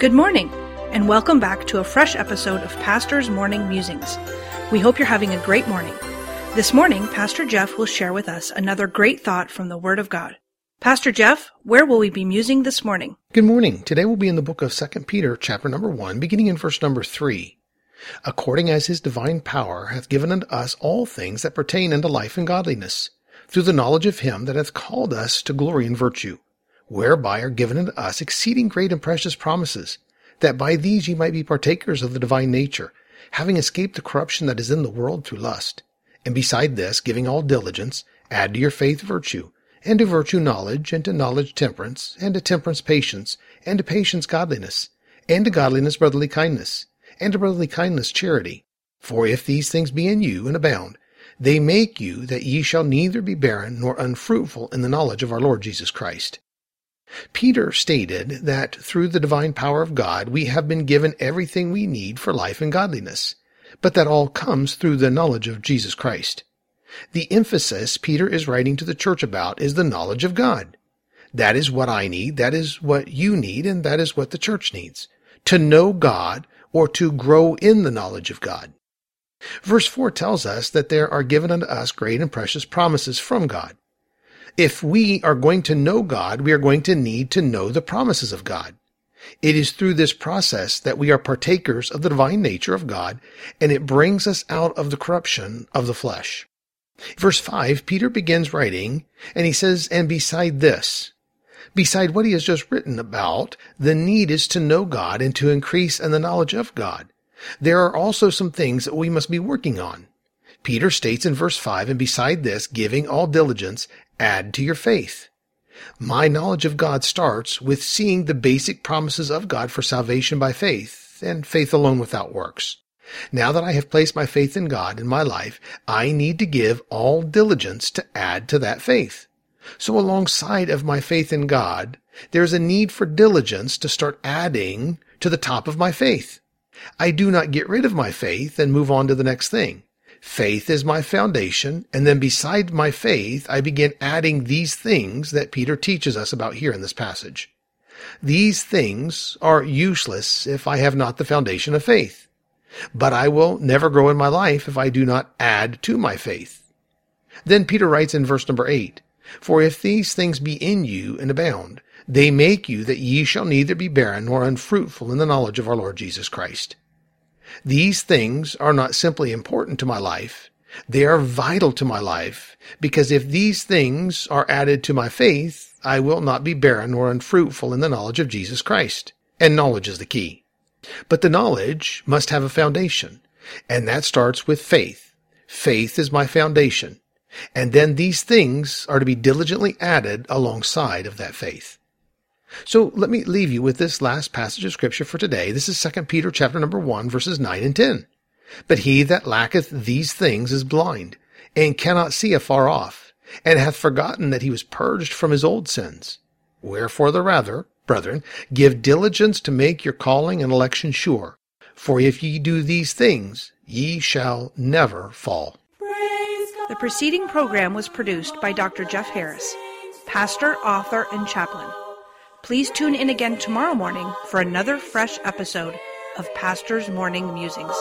Good morning, and welcome back to a fresh episode of Pastor's Morning Musings. We hope you're having a great morning. This morning, Pastor Jeff will share with us another great thought from the Word of God. Pastor Jeff, where will we be musing this morning? Good morning. Today we'll be in the book of 2 Peter, chapter number 1, beginning in verse number 3. According as his divine power hath given unto us all things that pertain unto life and godliness, through the knowledge of him that hath called us to glory and virtue whereby are given unto us exceeding great and precious promises, that by these ye might be partakers of the divine nature, having escaped the corruption that is in the world through lust. And beside this, giving all diligence, add to your faith virtue, and to virtue knowledge, and to knowledge temperance, and to temperance patience, and to patience godliness, and to godliness brotherly kindness, and to brotherly kindness charity. For if these things be in you and abound, they make you that ye shall neither be barren nor unfruitful in the knowledge of our Lord Jesus Christ. Peter stated that through the divine power of God, we have been given everything we need for life and godliness, but that all comes through the knowledge of Jesus Christ. The emphasis Peter is writing to the church about is the knowledge of God. That is what I need, that is what you need, and that is what the church needs. To know God or to grow in the knowledge of God. Verse 4 tells us that there are given unto us great and precious promises from God. If we are going to know God, we are going to need to know the promises of God. It is through this process that we are partakers of the divine nature of God, and it brings us out of the corruption of the flesh. Verse 5, Peter begins writing, and he says, And beside this, beside what he has just written about, the need is to know God and to increase in the knowledge of God. There are also some things that we must be working on. Peter states in verse 5, And beside this, giving all diligence, add to your faith. My knowledge of God starts with seeing the basic promises of God for salvation by faith, and faith alone without works. Now that I have placed my faith in God in my life, I need to give all diligence to add to that faith. So alongside of my faith in God, there's a need for diligence to start adding to the top of my faith. I do not get rid of my faith and move on to the next thing. Faith is my foundation. And then beside my faith, I begin adding these things that Peter teaches us about here in this passage. These things are useless if I have not the foundation of faith. But I will never grow in my life if I do not add to my faith. Then Peter writes in verse number eight, For if these things be in you and abound, they make you that ye shall neither be barren nor unfruitful in the knowledge of our Lord Jesus Christ. These things are not simply important to my life. They are vital to my life because if these things are added to my faith, I will not be barren or unfruitful in the knowledge of Jesus Christ. And knowledge is the key. But the knowledge must have a foundation, and that starts with faith. Faith is my foundation. And then these things are to be diligently added alongside of that faith. So let me leave you with this last passage of scripture for today. This is 2 Peter chapter number 1 verses 9 and 10. But he that lacketh these things is blind and cannot see afar off and hath forgotten that he was purged from his old sins. Wherefore the rather, brethren, give diligence to make your calling and election sure. For if ye do these things, ye shall never fall. The preceding program was produced by Dr. Jeff Harris, pastor, author, and chaplain. Please tune in again tomorrow morning for another fresh episode of Pastor's Morning Musings.